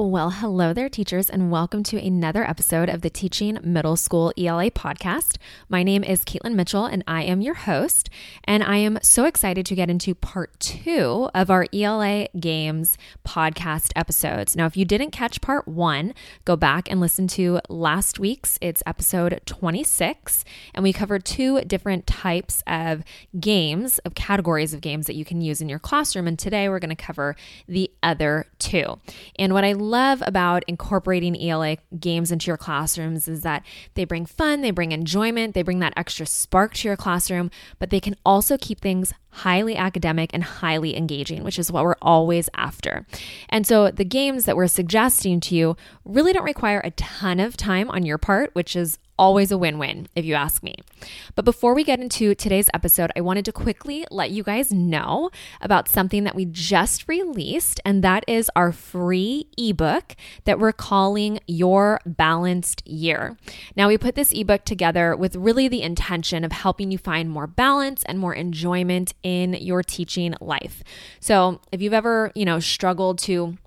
Well, hello there, teachers, and welcome to another episode of the Teaching Middle School ELA podcast. My name is Caitlin Mitchell, and I am your host. And I am so excited to get into part two of our ELA Games podcast episodes. Now, if you didn't catch part one, go back and listen to last week's. It's episode 26, and we covered two different types of games, of categories of games that you can use in your classroom. And today we're going to cover the other two. And what I love about incorporating ELA games into your classrooms is that they bring fun, they bring enjoyment, they bring that extra spark to your classroom, but they can also keep things highly academic and highly engaging, which is what we're always after. And so the games that we're suggesting to you really don't require a ton of time on your part, which is always a win win, if you ask me. But before we get into today's episode, I wanted to quickly let you guys know about something that we just released, and that is our free ebook that we're calling Your Balanced Year. Now, we put this ebook together with really the intention of helping you find more balance and more enjoyment in your teaching life. So, if you've ever, you know, struggled to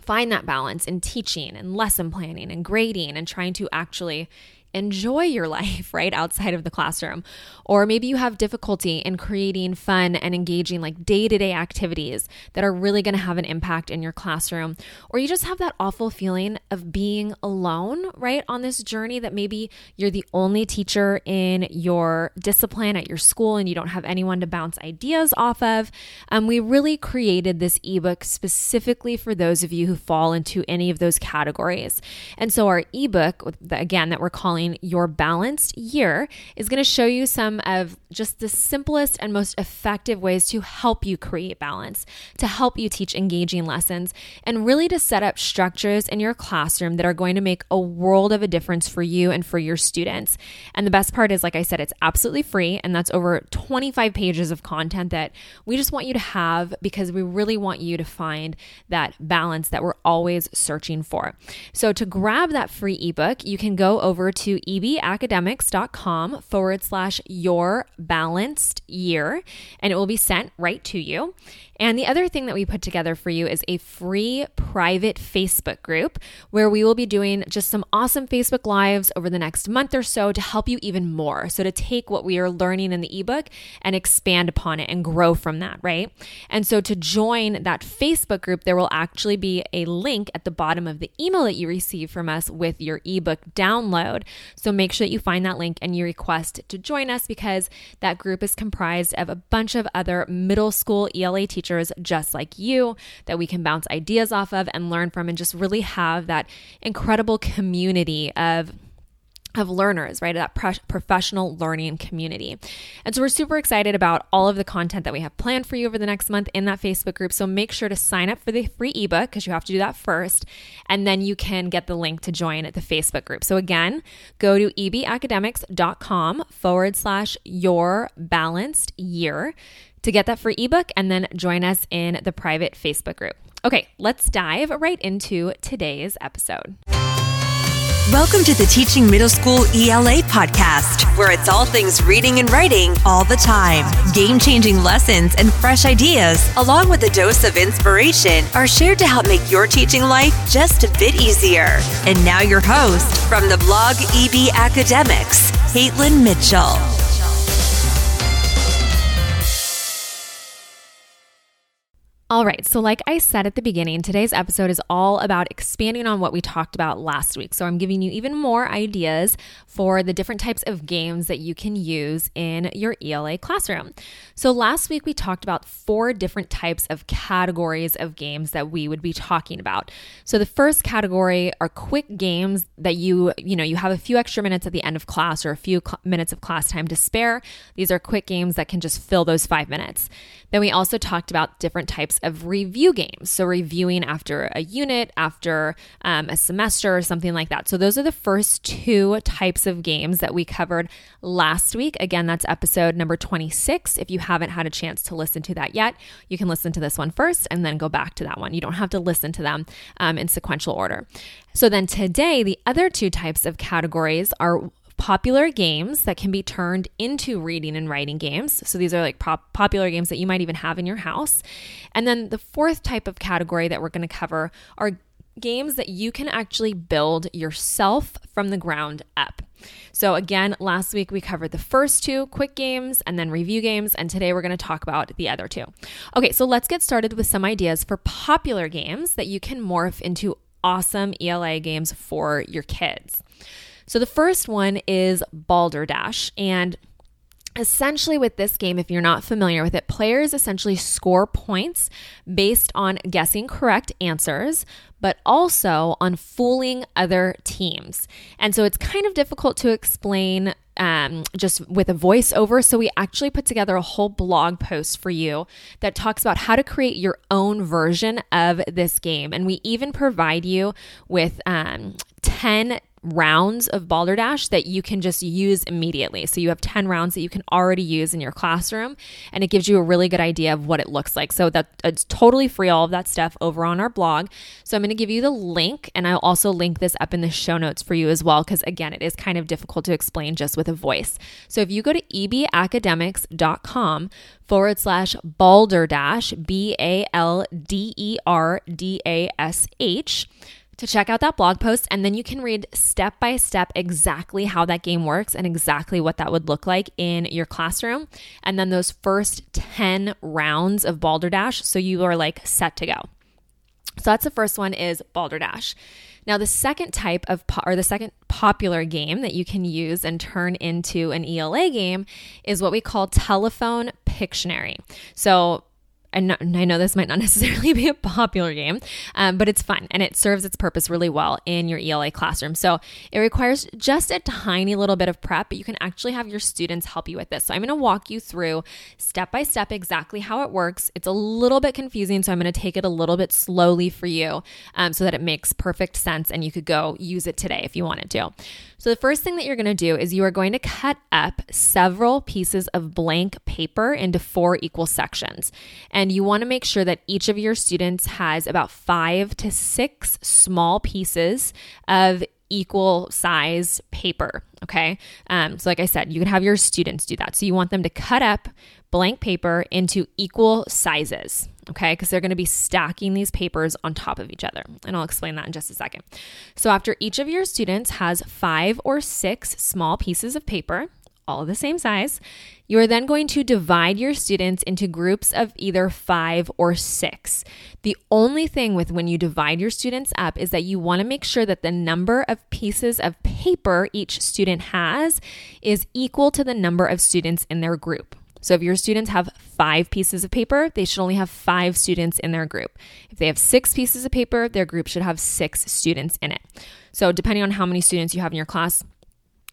find that balance in teaching and lesson planning and grading and trying to actually enjoy your life right outside of the classroom. Or maybe you have difficulty in creating fun and engaging like day to day activities that are really going to have an impact in your classroom. Or you just have that awful feeling of being alone, right, on this journey that maybe you're the only teacher in your discipline at your school and you don't have anyone to bounce ideas off of. Um, we really created this ebook specifically for those of you who fall into any of those categories. And so our ebook, again, that we're calling your Balanced Year is going to show you some of just the simplest and most effective ways to help you create balance, to help you teach engaging lessons, and really to set up structures in your classroom that are going to make a world of a difference for you and for your students. And the best part is, like I said, it's absolutely free, and that's over 25 pages of content that we just want you to have because we really want you to find that balance that we're always searching for. So, to grab that free ebook, you can go over to to ebacademics.com forward slash your balanced year, and it will be sent right to you. And the other thing that we put together for you is a free private Facebook group where we will be doing just some awesome Facebook Lives over the next month or so to help you even more. So, to take what we are learning in the ebook and expand upon it and grow from that, right? And so, to join that Facebook group, there will actually be a link at the bottom of the email that you receive from us with your ebook download. So, make sure that you find that link and you request to join us because that group is comprised of a bunch of other middle school ELA teachers teachers just like you that we can bounce ideas off of and learn from and just really have that incredible community of of learners, right? That pro- professional learning community. And so we're super excited about all of the content that we have planned for you over the next month in that Facebook group. So make sure to sign up for the free ebook because you have to do that first. And then you can get the link to join the Facebook group. So again, go to ebacademics.com forward slash your balanced year to get that free ebook and then join us in the private Facebook group. Okay, let's dive right into today's episode. Welcome to the Teaching Middle School ELA podcast, where it's all things reading and writing all the time. Game changing lessons and fresh ideas, along with a dose of inspiration, are shared to help make your teaching life just a bit easier. And now, your host from the blog EB Academics, Caitlin Mitchell. All right, so like I said at the beginning, today's episode is all about expanding on what we talked about last week. So I'm giving you even more ideas for the different types of games that you can use in your ELA classroom. So last week we talked about four different types of categories of games that we would be talking about. So the first category are quick games that you, you know, you have a few extra minutes at the end of class or a few cl- minutes of class time to spare. These are quick games that can just fill those 5 minutes. Then we also talked about different types of review games. So, reviewing after a unit, after um, a semester, or something like that. So, those are the first two types of games that we covered last week. Again, that's episode number 26. If you haven't had a chance to listen to that yet, you can listen to this one first and then go back to that one. You don't have to listen to them um, in sequential order. So, then today, the other two types of categories are popular games that can be turned into reading and writing games. So these are like pop- popular games that you might even have in your house. And then the fourth type of category that we're going to cover are games that you can actually build yourself from the ground up. So, again, last week we covered the first two quick games and then review games, and today we're going to talk about the other two. Okay, so let's get started with some ideas for popular games that you can morph into awesome ELA games for your kids. So, the first one is Balderdash, and Essentially, with this game, if you're not familiar with it, players essentially score points based on guessing correct answers, but also on fooling other teams. And so it's kind of difficult to explain um, just with a voiceover. So we actually put together a whole blog post for you that talks about how to create your own version of this game. And we even provide you with um, 10 rounds of balderdash that you can just use immediately. So you have 10 rounds that you can already use in your classroom and it gives you a really good idea of what it looks like. So that it's totally free all of that stuff over on our blog. So I'm going to give you the link and I'll also link this up in the show notes for you as well cuz again it is kind of difficult to explain just with a voice. So if you go to ebacademics.com forward slash balderdash B A L D E R D A S H to check out that blog post, and then you can read step by step exactly how that game works and exactly what that would look like in your classroom. And then those first 10 rounds of Balderdash, so you are like set to go. So that's the first one is Balderdash. Now, the second type of, po- or the second popular game that you can use and turn into an ELA game is what we call telephone Pictionary. So and I know this might not necessarily be a popular game, um, but it's fun and it serves its purpose really well in your ELA classroom. So it requires just a tiny little bit of prep, but you can actually have your students help you with this. So I'm going to walk you through step by step exactly how it works. It's a little bit confusing, so I'm going to take it a little bit slowly for you um, so that it makes perfect sense and you could go use it today if you wanted to. So, the first thing that you're going to do is you are going to cut up several pieces of blank paper into four equal sections. And you want to make sure that each of your students has about five to six small pieces of equal size paper. Okay. Um, so, like I said, you can have your students do that. So, you want them to cut up blank paper into equal sizes, okay? Because they're going to be stacking these papers on top of each other. And I'll explain that in just a second. So, after each of your students has five or six small pieces of paper, all the same size, you are then going to divide your students into groups of either five or six. The only thing with when you divide your students up is that you want to make sure that the number of pieces of paper each student has is equal to the number of students in their group. So if your students have five pieces of paper, they should only have five students in their group. If they have six pieces of paper, their group should have six students in it. So depending on how many students you have in your class,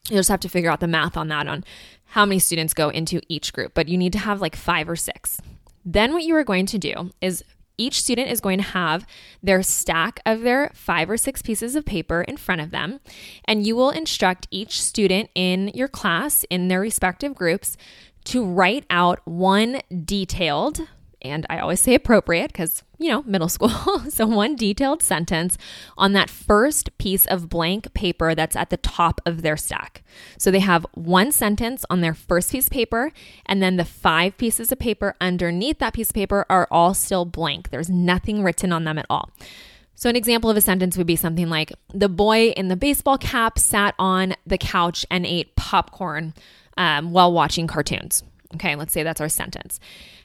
you'll just have to figure out the math on that on how many students go into each group, but you need to have like five or six. Then what you are going to do is each student is going to have their stack of their five or six pieces of paper in front of them, and you will instruct each student in your class in their respective groups to write out one detailed, and I always say appropriate because, you know, middle school. so, one detailed sentence on that first piece of blank paper that's at the top of their stack. So, they have one sentence on their first piece of paper, and then the five pieces of paper underneath that piece of paper are all still blank. There's nothing written on them at all. So, an example of a sentence would be something like The boy in the baseball cap sat on the couch and ate popcorn um, while watching cartoons. Okay, let's say that's our sentence.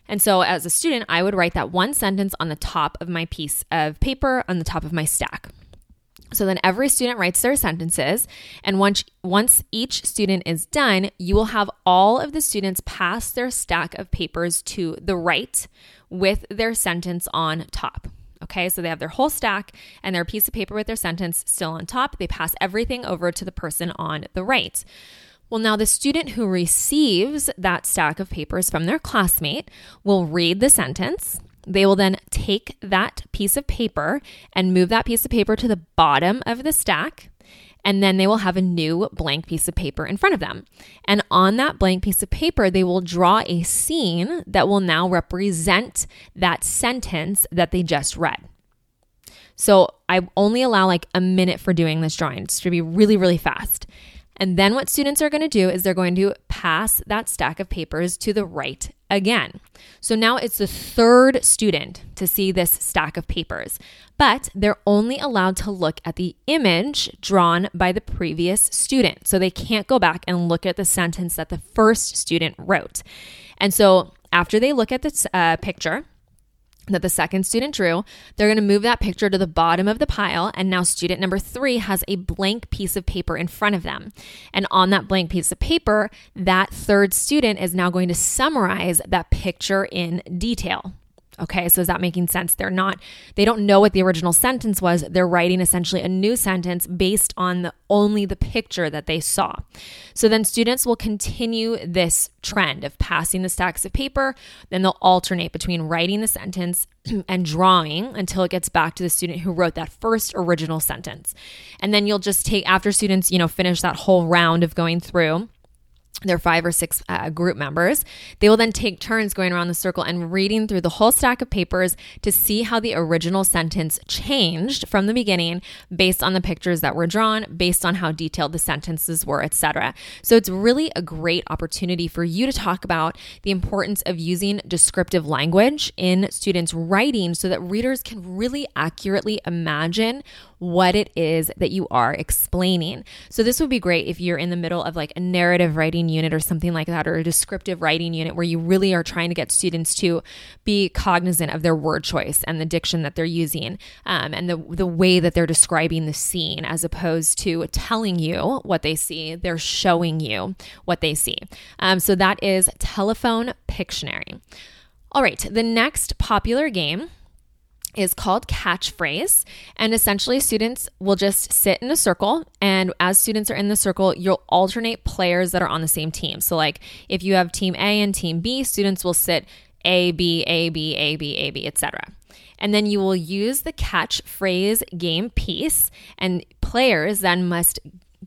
And so, as a student, I would write that one sentence on the top of my piece of paper on the top of my stack. So then every student writes their sentences, and once once each student is done, you will have all of the students pass their stack of papers to the right with their sentence on top. Okay, so they have their whole stack and their piece of paper with their sentence still on top. They pass everything over to the person on the right. Well, now the student who receives that stack of papers from their classmate will read the sentence. They will then take that piece of paper and move that piece of paper to the bottom of the stack. And then they will have a new blank piece of paper in front of them. And on that blank piece of paper, they will draw a scene that will now represent that sentence that they just read. So I only allow like a minute for doing this drawing. It's to be really, really fast. And then what students are going to do is they're going to pass that stack of papers to the right again. So now it's the third student to see this stack of papers, but they're only allowed to look at the image drawn by the previous student. So they can't go back and look at the sentence that the first student wrote. And so after they look at this uh, picture, that the second student drew, they're going to move that picture to the bottom of the pile. And now student number three has a blank piece of paper in front of them. And on that blank piece of paper, that third student is now going to summarize that picture in detail. Okay, so is that making sense? They're not, they don't know what the original sentence was. They're writing essentially a new sentence based on the only the picture that they saw. So then students will continue this trend of passing the stacks of paper, then they'll alternate between writing the sentence and drawing until it gets back to the student who wrote that first original sentence. And then you'll just take after students, you know, finish that whole round of going through their five or six uh, group members. They will then take turns going around the circle and reading through the whole stack of papers to see how the original sentence changed from the beginning based on the pictures that were drawn, based on how detailed the sentences were, etc. So it's really a great opportunity for you to talk about the importance of using descriptive language in students' writing so that readers can really accurately imagine what it is that you are explaining. So, this would be great if you're in the middle of like a narrative writing unit or something like that, or a descriptive writing unit where you really are trying to get students to be cognizant of their word choice and the diction that they're using um, and the, the way that they're describing the scene as opposed to telling you what they see, they're showing you what they see. Um, so, that is Telephone Pictionary. All right, the next popular game is called catchphrase. And essentially, students will just sit in a circle. And as students are in the circle, you'll alternate players that are on the same team. So, like if you have team A and team B, students will sit A, B, A, B, A, B, A, B, etc. And then you will use the catchphrase game piece, and players then must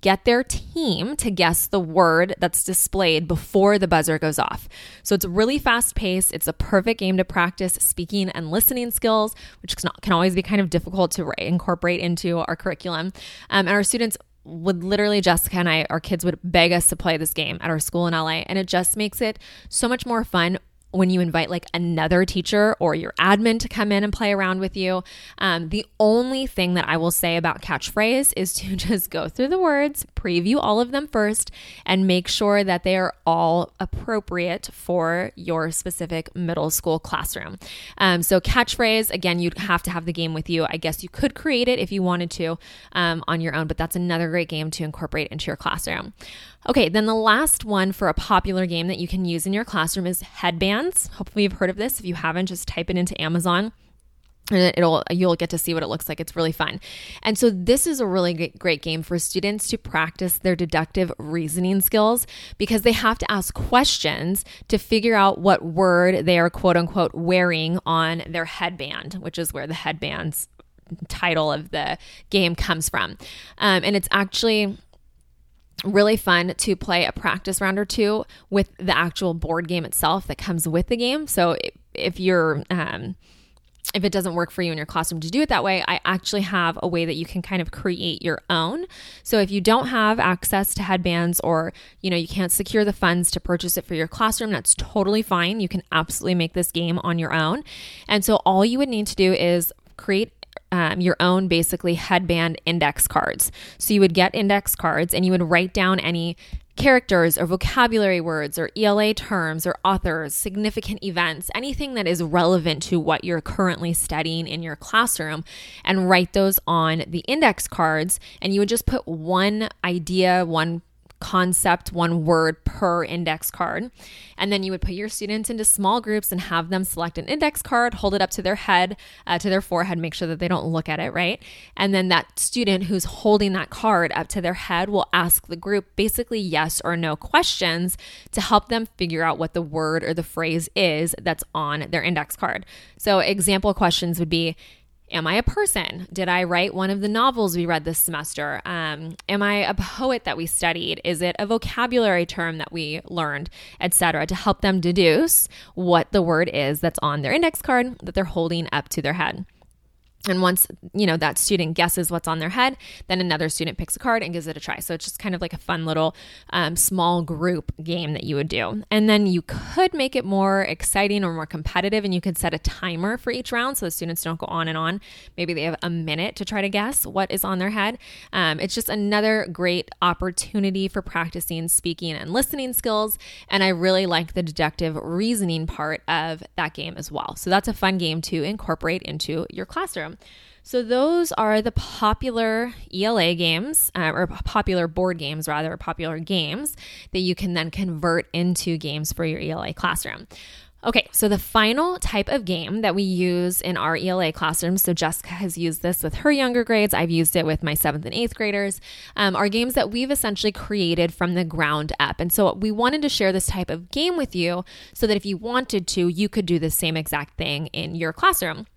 get their team to guess the word that's displayed before the buzzer goes off. So it's really fast paced. It's a perfect game to practice speaking and listening skills, which can always be kind of difficult to incorporate into our curriculum. Um, and our students would literally Jessica and I, our kids would beg us to play this game at our school in LA, and it just makes it so much more fun when you invite like another teacher or your admin to come in and play around with you. Um, the only thing that I will say about catchphrase is to just go through the words, preview all of them first, and make sure that they are all appropriate for your specific middle school classroom. Um, so, catchphrase, again, you'd have to have the game with you. I guess you could create it if you wanted to um, on your own, but that's another great game to incorporate into your classroom. Okay, then the last one for a popular game that you can use in your classroom is headbands. Hopefully, you've heard of this. If you haven't, just type it into Amazon and it'll you'll get to see what it looks like it's really fun and so this is a really great game for students to practice their deductive reasoning skills because they have to ask questions to figure out what word they are quote unquote wearing on their headband which is where the headbands title of the game comes from um, and it's actually really fun to play a practice round or two with the actual board game itself that comes with the game. So if you're um, if it doesn't work for you in your classroom to do it that way, I actually have a way that you can kind of create your own. So if you don't have access to headbands or, you know, you can't secure the funds to purchase it for your classroom, that's totally fine. You can absolutely make this game on your own. And so all you would need to do is create um, your own basically headband index cards. So you would get index cards and you would write down any characters or vocabulary words or ELA terms or authors, significant events, anything that is relevant to what you're currently studying in your classroom, and write those on the index cards. And you would just put one idea, one concept, one word per index card. And then you would put your students into small groups and have them select an index card, hold it up to their head, uh, to their forehead, make sure that they don't look at it, right? And then that student who's holding that card up to their head will ask the group basically yes or no questions to help them figure out what the word or the phrase is that's on their index card. So, example questions would be, Am I a person? Did I write one of the novels we read this semester? Um, am I a poet that we studied? Is it a vocabulary term that we learned, etc., to help them deduce what the word is that's on their index card that they're holding up to their head. And once, you know, that student guesses what's on their head, then another student picks a card and gives it a try. So it's just kind of like a fun little um, small group game that you would do. And then you could make it more exciting or more competitive and you could set a timer for each round so the students don't go on and on. Maybe they have a minute to try to guess what is on their head. Um, it's just another great opportunity for practicing speaking and listening skills. And I really like the deductive reasoning part of that game as well. So that's a fun game to incorporate into your classroom. So, those are the popular ELA games, uh, or popular board games, rather, popular games that you can then convert into games for your ELA classroom. Okay, so the final type of game that we use in our ELA classrooms, so Jessica has used this with her younger grades, I've used it with my seventh and eighth graders, um, are games that we've essentially created from the ground up. And so we wanted to share this type of game with you so that if you wanted to, you could do the same exact thing in your classroom.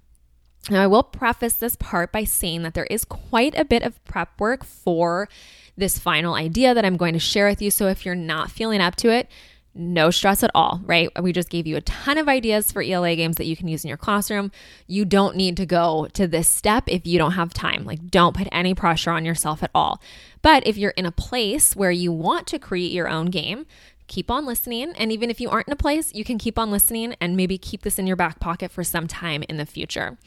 Now, I will preface this part by saying that there is quite a bit of prep work for this final idea that I'm going to share with you. So if you're not feeling up to it, no stress at all, right? We just gave you a ton of ideas for ELA games that you can use in your classroom. You don't need to go to this step if you don't have time. Like, don't put any pressure on yourself at all. But if you're in a place where you want to create your own game, keep on listening. And even if you aren't in a place, you can keep on listening and maybe keep this in your back pocket for some time in the future.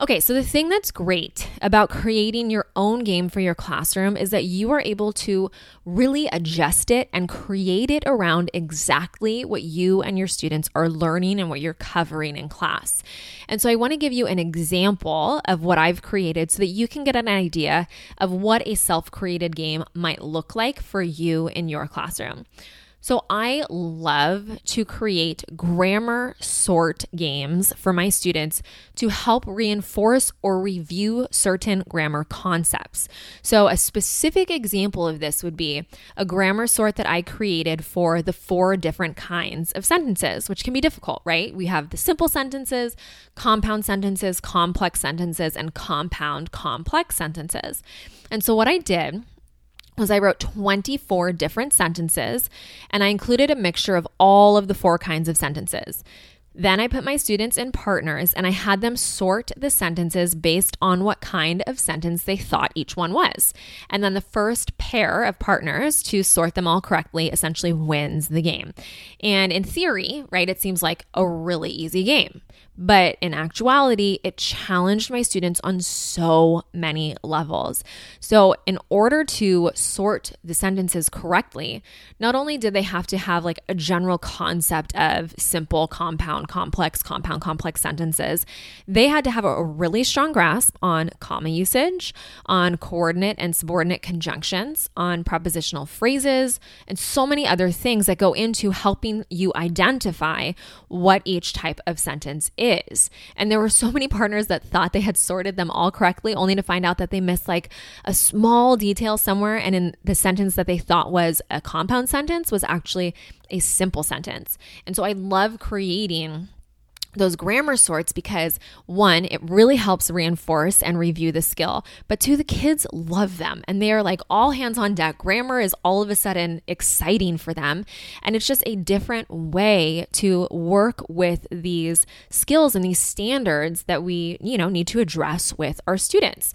Okay, so the thing that's great about creating your own game for your classroom is that you are able to really adjust it and create it around exactly what you and your students are learning and what you're covering in class. And so I want to give you an example of what I've created so that you can get an idea of what a self created game might look like for you in your classroom. So I love to create grammar sort games for my students to help reinforce or review certain grammar concepts. So a specific example of this would be a grammar sort that I created for the four different kinds of sentences, which can be difficult, right? We have the simple sentences, compound sentences, complex sentences, and compound complex sentences. And so what I did was I wrote 24 different sentences and I included a mixture of all of the four kinds of sentences. Then I put my students in partners and I had them sort the sentences based on what kind of sentence they thought each one was. And then the first pair of partners to sort them all correctly essentially wins the game. And in theory, right, it seems like a really easy game. But in actuality, it challenged my students on so many levels. So, in order to sort the sentences correctly, not only did they have to have like a general concept of simple, compound, complex, compound, complex sentences, they had to have a really strong grasp on comma usage, on coordinate and subordinate conjunctions, on prepositional phrases, and so many other things that go into helping you identify what each type of sentence is. And there were so many partners that thought they had sorted them all correctly, only to find out that they missed like a small detail somewhere. And in the sentence that they thought was a compound sentence was actually a simple sentence. And so I love creating those grammar sorts because one, it really helps reinforce and review the skill, but two, the kids love them and they are like all hands on deck. Grammar is all of a sudden exciting for them. And it's just a different way to work with these skills and these standards that we, you know, need to address with our students.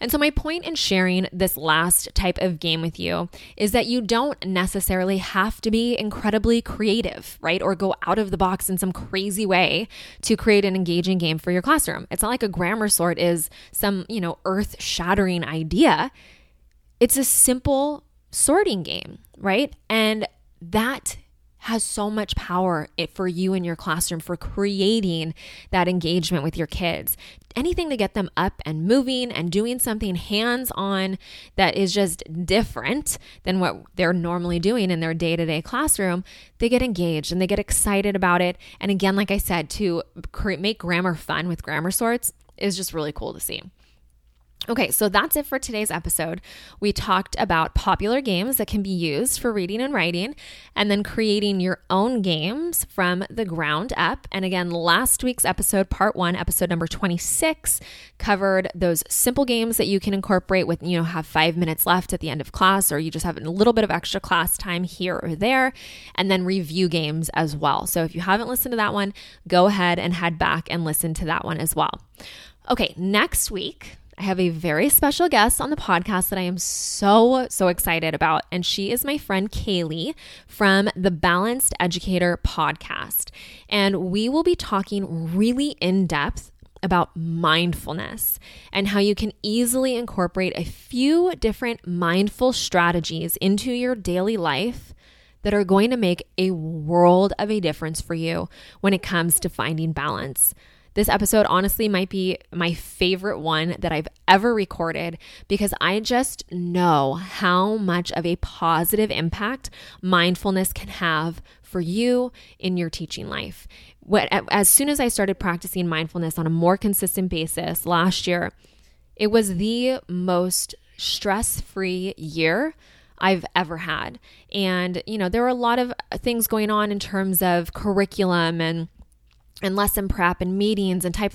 And so, my point in sharing this last type of game with you is that you don't necessarily have to be incredibly creative, right? Or go out of the box in some crazy way to create an engaging game for your classroom. It's not like a grammar sort is some, you know, earth shattering idea. It's a simple sorting game, right? And that has so much power for you in your classroom for creating that engagement with your kids. Anything to get them up and moving and doing something hands on that is just different than what they're normally doing in their day to day classroom, they get engaged and they get excited about it. And again, like I said, to create, make grammar fun with grammar sorts is just really cool to see. Okay, so that's it for today's episode. We talked about popular games that can be used for reading and writing, and then creating your own games from the ground up. And again, last week's episode, part one, episode number 26, covered those simple games that you can incorporate with, you know, have five minutes left at the end of class, or you just have a little bit of extra class time here or there, and then review games as well. So if you haven't listened to that one, go ahead and head back and listen to that one as well. Okay, next week, I have a very special guest on the podcast that I am so, so excited about. And she is my friend Kaylee from the Balanced Educator podcast. And we will be talking really in depth about mindfulness and how you can easily incorporate a few different mindful strategies into your daily life that are going to make a world of a difference for you when it comes to finding balance. This episode honestly might be my favorite one that I've ever recorded because I just know how much of a positive impact mindfulness can have for you in your teaching life. As soon as I started practicing mindfulness on a more consistent basis last year, it was the most stress free year I've ever had. And, you know, there were a lot of things going on in terms of curriculum and and lesson prep and meetings and type,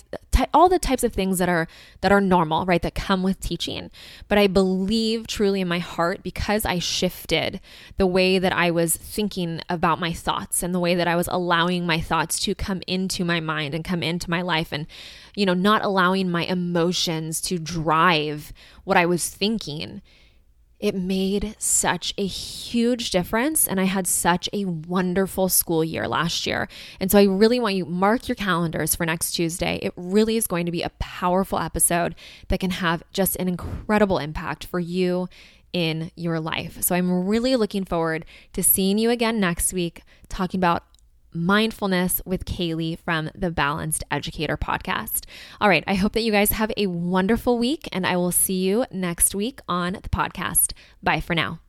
all the types of things that are that are normal right that come with teaching. But i believe truly in my heart because i shifted the way that i was thinking about my thoughts and the way that i was allowing my thoughts to come into my mind and come into my life and you know not allowing my emotions to drive what i was thinking it made such a huge difference. And I had such a wonderful school year last year. And so I really want you mark your calendars for next Tuesday. It really is going to be a powerful episode that can have just an incredible impact for you in your life. So I'm really looking forward to seeing you again next week talking about mindfulness with Kaylee from the Balanced Educator podcast. All right, I hope that you guys have a wonderful week, and I will see you next week on the podcast. Bye for now.